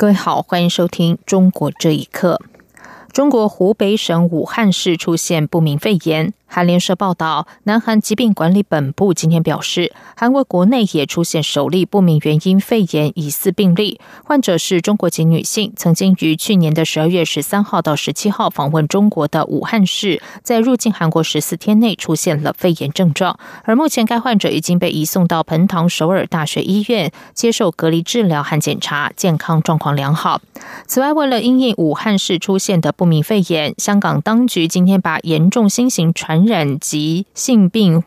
各位好，欢迎收听《中国这一刻》。中国湖北省武汉市出现不明肺炎。韩联社报道，南韩疾病管理本部今天表示，韩国国内也出现首例不明原因肺炎疑似病例，患者是中国籍女性，曾经于去年的十二月十三号到十七号访问中国的武汉市，在入境韩国十四天内出现了肺炎症状，而目前该患者已经被移送到彭塘首尔大学医院接受隔离治疗和检查，健康状况良好。此外，为了因应武汉市出现的不明肺炎，香港当局今天把严重新型传感染及性病。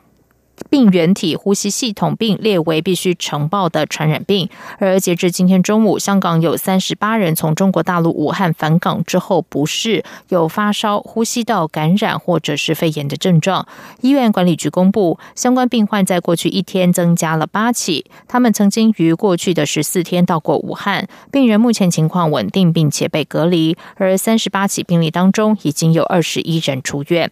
病原体呼吸系统病列为必须呈报的传染病，而截至今天中午，香港有三十八人从中国大陆武汉返港之后不适，有发烧、呼吸道感染或者是肺炎的症状。医院管理局公布，相关病患在过去一天增加了八起，他们曾经于过去的十四天到过武汉，病人目前情况稳定并且被隔离，而三十八起病例当中已经有二十一人出院。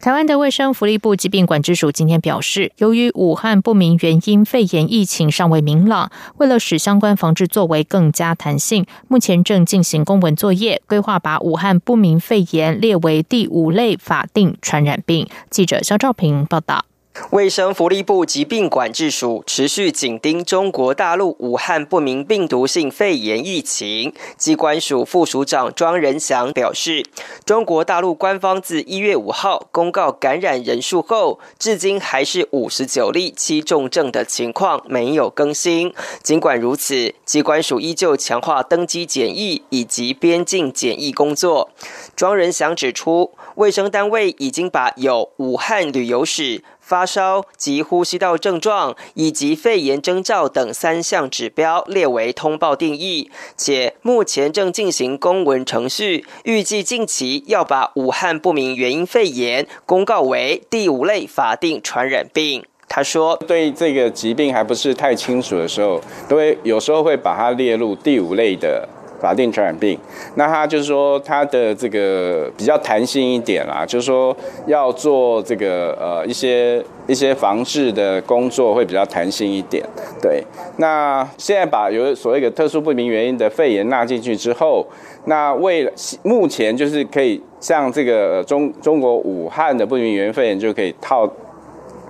台湾的卫生福利部疾病管制署今天表示，由于武汉不明原因肺炎疫情尚未明朗，为了使相关防治作为更加弹性，目前正进行公文作业，规划把武汉不明肺炎列为第五类法定传染病。记者肖兆平报道。卫生福利部疾病管制署持续紧盯中国大陆武汉不明病毒性肺炎疫情。机关署副署长庄仁祥表示，中国大陆官方自一月五号公告感染人数后，至今还是五十九例七重症的情况没有更新。尽管如此，机关署依旧强化登机检疫以及边境检疫工作。庄仁祥指出，卫生单位已经把有武汉旅游史。发烧及呼吸道症状以及肺炎征兆等三项指标列为通报定义，且目前正进行公文程序，预计近期要把武汉不明原因肺炎公告为第五类法定传染病。他说：“对这个疾病还不是太清楚的时候，都会有时候会把它列入第五类的。”法定传染病，那它就是说它的这个比较弹性一点啦，就是说要做这个呃一些一些防治的工作会比较弹性一点。对，那现在把有所谓的特殊不明原因的肺炎纳进去之后，那为了目前就是可以像这个中中国武汉的不明原因肺炎就可以套。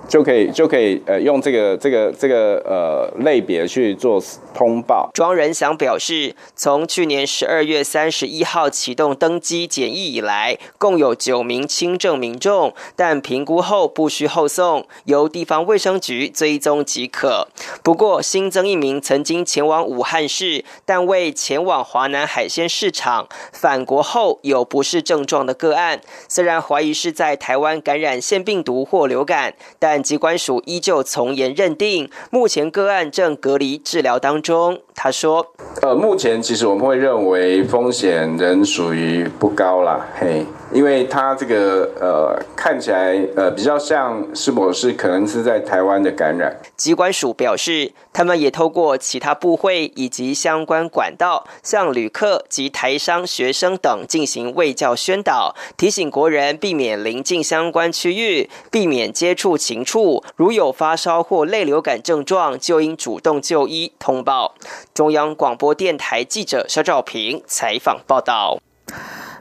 就可以就可以呃用这个这个这个呃类别去做通报。庄仁祥表示，从去年十二月三十一号启动登机检疫以来，共有九名轻症民众，但评估后不需后送，由地方卫生局追踪即可。不过新增一名曾经前往武汉市，但未前往华南海鲜市场返国后有不适症状的个案，虽然怀疑是在台湾感染腺病毒或流感，但。但机关署依旧从严认定，目前个案正隔离治疗当中。他说：“呃，目前其实我们会认为风险仍属于不高啦，嘿。”因为他这个呃看起来呃比较像是否是可能是在台湾的感染。机关署表示，他们也透过其他部会以及相关管道，向旅客及台商、学生等进行卫教宣导，提醒国人避免临近相关区域，避免接触禽处。如有发烧或类流感症状，就应主动就医通报。中央广播电台记者肖兆平采访报道。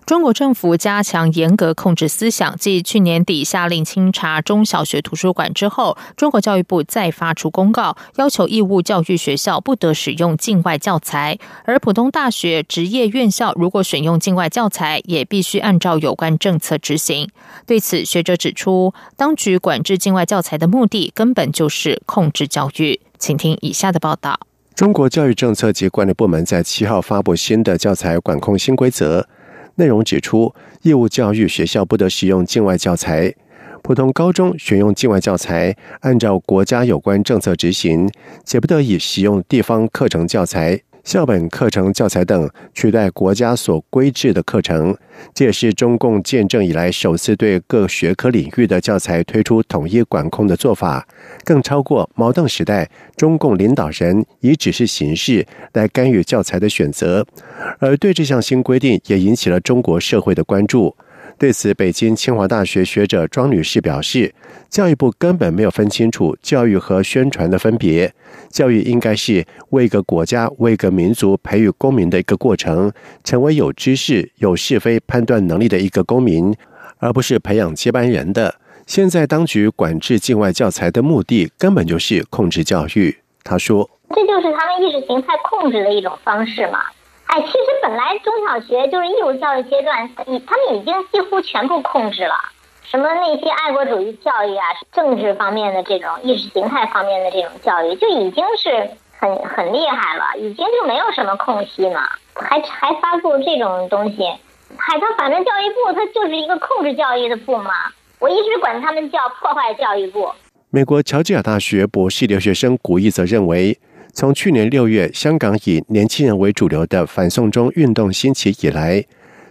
中国政府加强严格控制思想，继去年底下令清查中小学图书馆之后，中国教育部再发出公告，要求义务教育学校不得使用境外教材，而普通大学、职业院校如果选用境外教材，也必须按照有关政策执行。对此，学者指出，当局管制境外教材的目的根本就是控制教育。请听以下的报道：中国教育政策及管理部门在七号发布新的教材管控新规则。内容指出，义务教育学校不得使用境外教材；普通高中选用境外教材，按照国家有关政策执行，且不得以使用地方课程教材。校本课程教材等取代国家所规制的课程，这也是中共建政以来首次对各学科领域的教材推出统一管控的做法，更超过毛邓时代中共领导人以指示形式来干预教材的选择。而对这项新规定，也引起了中国社会的关注。对此，北京清华大学学者庄女士表示，教育部根本没有分清楚教育和宣传的分别。教育应该是为一个国家、为一个民族培育公民的一个过程，成为有知识、有是非判断能力的一个公民，而不是培养接班人的。现在当局管制境外教材的目的，根本就是控制教育。他说：“这就是他们意识形态控制的一种方式嘛。”哎，其实本来中小学就是义务教育阶段，已他们已经几乎全部控制了。什么那些爱国主义教育啊，政治方面的这种意识形态方面的这种教育，就已经是很很厉害了，已经就没有什么空隙嘛。还还发布这种东西，海他反正教育部他就是一个控制教育的部嘛。我一直管他们叫破坏教育部。美国乔治亚大学博士留学生古义则认为。从去年六月，香港以年轻人为主流的反送中运动兴起以来，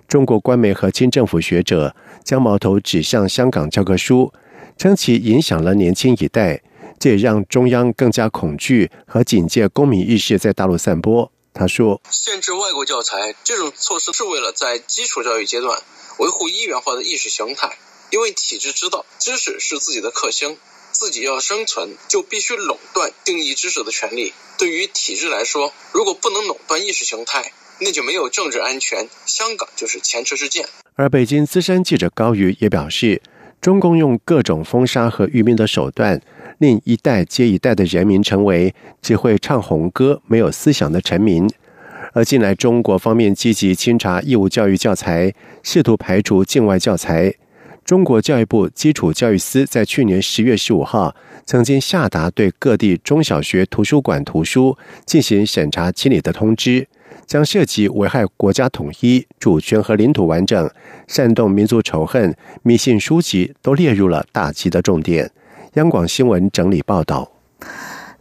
中国官媒和亲政府学者将矛头指向香港教科书，称其影响了年轻一代，这也让中央更加恐惧和警戒公民意识在大陆散播。他说：“限制外国教材这种措施是为了在基础教育阶段维护一元化的意识形态，因为体制知道知识是自己的克星。”自己要生存，就必须垄断定义知识的权利。对于体制来说，如果不能垄断意识形态，那就没有政治安全。香港就是前车之鉴。而北京资深记者高瑜也表示，中共用各种封杀和愚民的手段，令一代接一代的人民成为只会唱红歌、没有思想的臣民。而近来，中国方面积极清查义务教育教材，试图排除境外教材。中国教育部基础教育司在去年十月十五号曾经下达对各地中小学图书馆图书进行审查清理的通知，将涉及危害国家统一、主权和领土完整、煽动民族仇恨、迷信书籍都列入了打击的重点。央广新闻整理报道。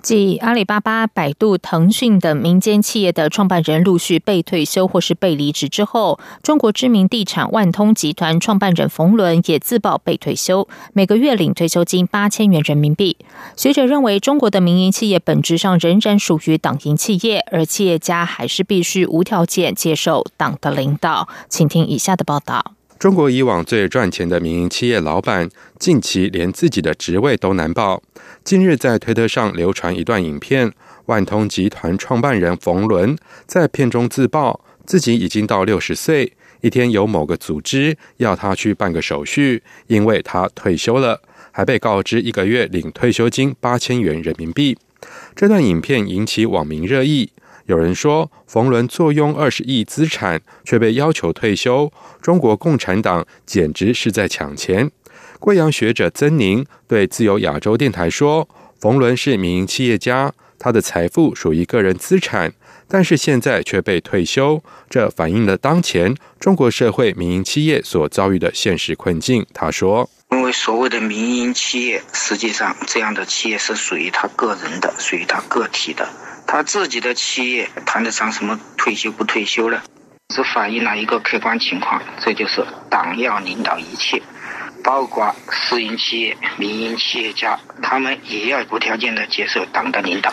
继阿里巴巴、百度、腾讯等民间企业的创办人陆续被退休或是被离职之后，中国知名地产万通集团创办人冯仑也自曝被退休，每个月领退休金八千元人民币。学者认为，中国的民营企业本质上仍然属于党营企业，而企业家还是必须无条件接受党的领导。请听以下的报道。中国以往最赚钱的民营企业老板，近期连自己的职位都难保。近日在推特上流传一段影片，万通集团创办人冯仑在片中自曝自己已经到六十岁，一天有某个组织要他去办个手续，因为他退休了，还被告知一个月领退休金八千元人民币。这段影片引起网民热议。有人说，冯仑坐拥二十亿资产，却被要求退休，中国共产党简直是在抢钱。贵阳学者曾宁对自由亚洲电台说：“冯仑是民营企业家，他的财富属于个人资产，但是现在却被退休，这反映了当前中国社会民营企业所遭遇的现实困境。”他说：“因为所谓的民营企业，实际上这样的企业是属于他个人的，属于他个体的。”他自己的企业谈得上什么退休不退休了？只反映了一个客观情况，这就是党要领导一切，包括私营企业、民营企业家，他们也要无条件的接受党的领导。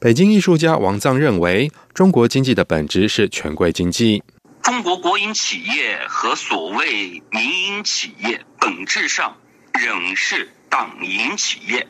北京艺术家王藏认为，中国经济的本质是权贵经济。中国国营企业和所谓民营企业本质上仍是党营企业。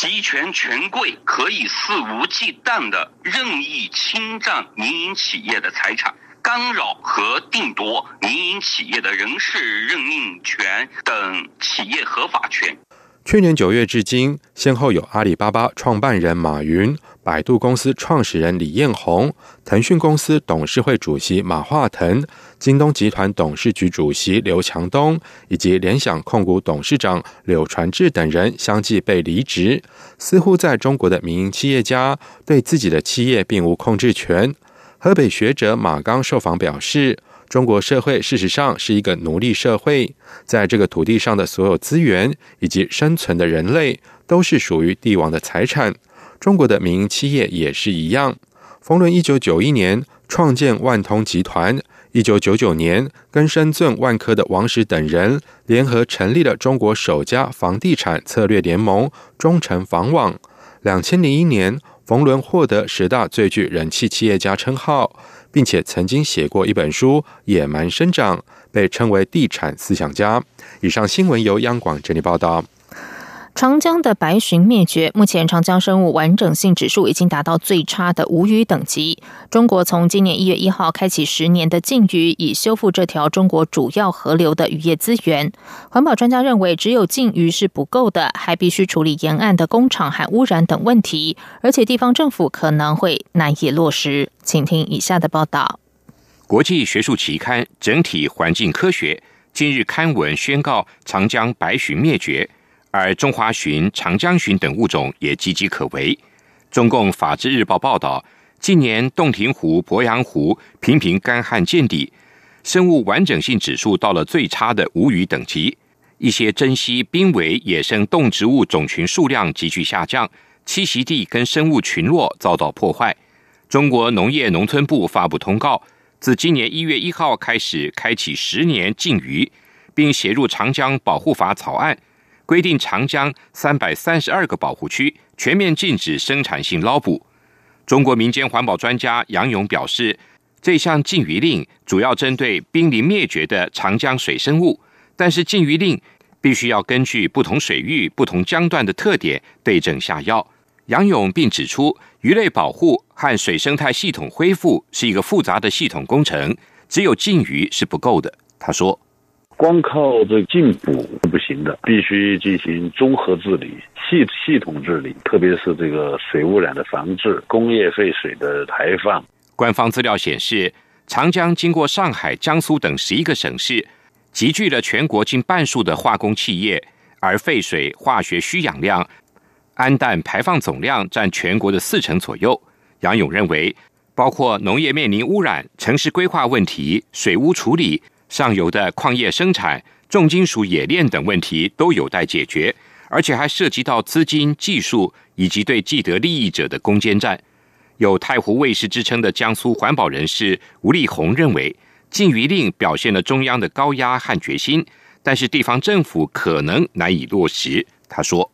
集权权贵可以肆无忌惮的任意侵占民营企业的财产，干扰和定夺民营企业的人事任命权等企业合法权。去年九月至今，先后有阿里巴巴创办人马云、百度公司创始人李彦宏、腾讯公司董事会主席马化腾、京东集团董事局主席刘强东以及联想控股董事长柳传志等人相继被离职。似乎在中国的民营企业家对自己的企业并无控制权。河北学者马刚受访表示。中国社会事实上是一个奴隶社会，在这个土地上的所有资源以及生存的人类都是属于帝王的财产。中国的民营企业也是一样。冯仑一九九一年创建万通集团，一九九九年跟深圳万科的王石等人联合成立了中国首家房地产策略联盟——中诚房网。两千零一年，冯仑获得十大最具人气企业家称号，并且曾经写过一本书《野蛮生长》，被称为地产思想家。以上新闻由央广整理报道。长江的白鲟灭绝，目前长江生物完整性指数已经达到最差的无鱼等级。中国从今年一月一号开启十年的禁渔，以修复这条中国主要河流的渔业资源。环保专家认为，只有禁渔是不够的，还必须处理沿岸的工厂和污染等问题，而且地方政府可能会难以落实。请听以下的报道：国际学术期刊《整体环境科学》今日刊文宣告，长江白鲟灭绝。而中华鲟、长江鲟等物种也岌岌可危。中共法制日报报道，近年洞庭湖、鄱阳湖频频干旱见底，生物完整性指数到了最差的无鱼等级。一些珍稀濒危野生动植物种群数量急剧下降，栖息地跟生物群落遭到破坏。中国农业农村部发布通告，自今年一月一号开始，开启十年禁渔，并写入长江保护法草案。规定长江三百三十二个保护区全面禁止生产性捞捕。中国民间环保专家杨勇表示，这项禁渔令主要针对濒临灭绝的长江水生物，但是禁渔令必须要根据不同水域、不同江段的特点对症下药。杨勇并指出，鱼类保护和水生态系统恢复是一个复杂的系统工程，只有禁渔是不够的。他说。光靠这禁补是不行的，必须进行综合治理、系系统治理，特别是这个水污染的防治、工业废水的排放。官方资料显示，长江经过上海、江苏等十一个省市，集聚了全国近半数的化工企业，而废水、化学需氧量、氨氮排放总量占全国的四成左右。杨勇认为，包括农业面临污染、城市规划问题、水污处理。上游的矿业生产、重金属冶炼等问题都有待解决，而且还涉及到资金、技术以及对既得利益者的攻坚战。有“太湖卫士”之称的江苏环保人士吴立红认为，禁渔令表现了中央的高压和决心，但是地方政府可能难以落实。他说：“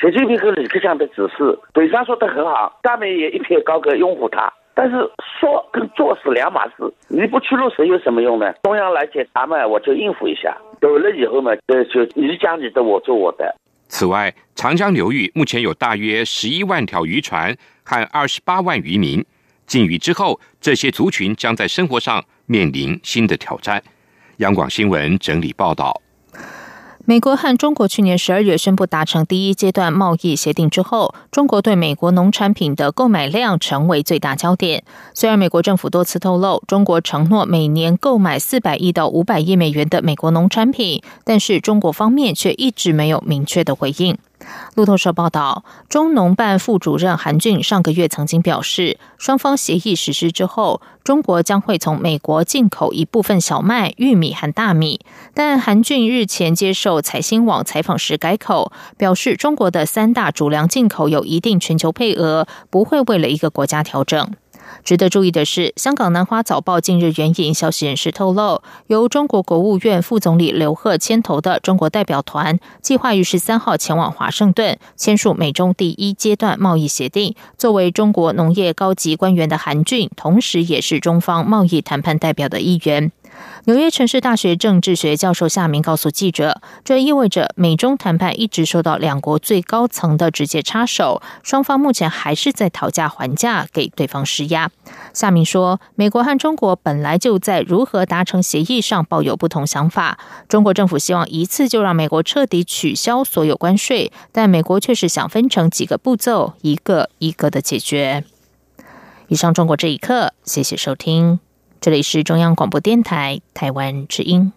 习近平和李克强的指示，嘴上说的很好，下面也一片高歌拥护他。”但是说跟做是两码事，你不去落实有什么用呢？中央来检查嘛，我就应付一下。走了以后嘛，呃，就你讲你的，我做我的。此外，长江流域目前有大约十一万条渔船和二十八万渔民。禁渔之后，这些族群将在生活上面临新的挑战。央广新闻整理报道。美国和中国去年十二月宣布达成第一阶段贸易协定之后，中国对美国农产品的购买量成为最大焦点。虽然美国政府多次透露，中国承诺每年购买四百亿到五百亿美元的美国农产品，但是中国方面却一直没有明确的回应。路透社报道，中农办副主任韩俊上个月曾经表示，双方协议实施之后，中国将会从美国进口一部分小麦、玉米和大米。但韩俊日前接受财新网采访时改口，表示中国的三大主粮进口有一定全球配额，不会为了一个国家调整。值得注意的是，香港南华早报近日援引消息人士透露，由中国国务院副总理刘鹤牵头的中国代表团，计划于十三号前往华盛顿签署美中第一阶段贸易协定。作为中国农业高级官员的韩俊，同时也是中方贸易谈判代表的一员。纽约城市大学政治学教授夏明告诉记者，这意味着美中谈判一直受到两国最高层的直接插手，双方目前还是在讨价还价，给对方施压。夏明说，美国和中国本来就在如何达成协议上抱有不同想法。中国政府希望一次就让美国彻底取消所有关税，但美国却是想分成几个步骤，一个一个的解决。以上，中国这一刻，谢谢收听。这里是中央广播电台台湾之音。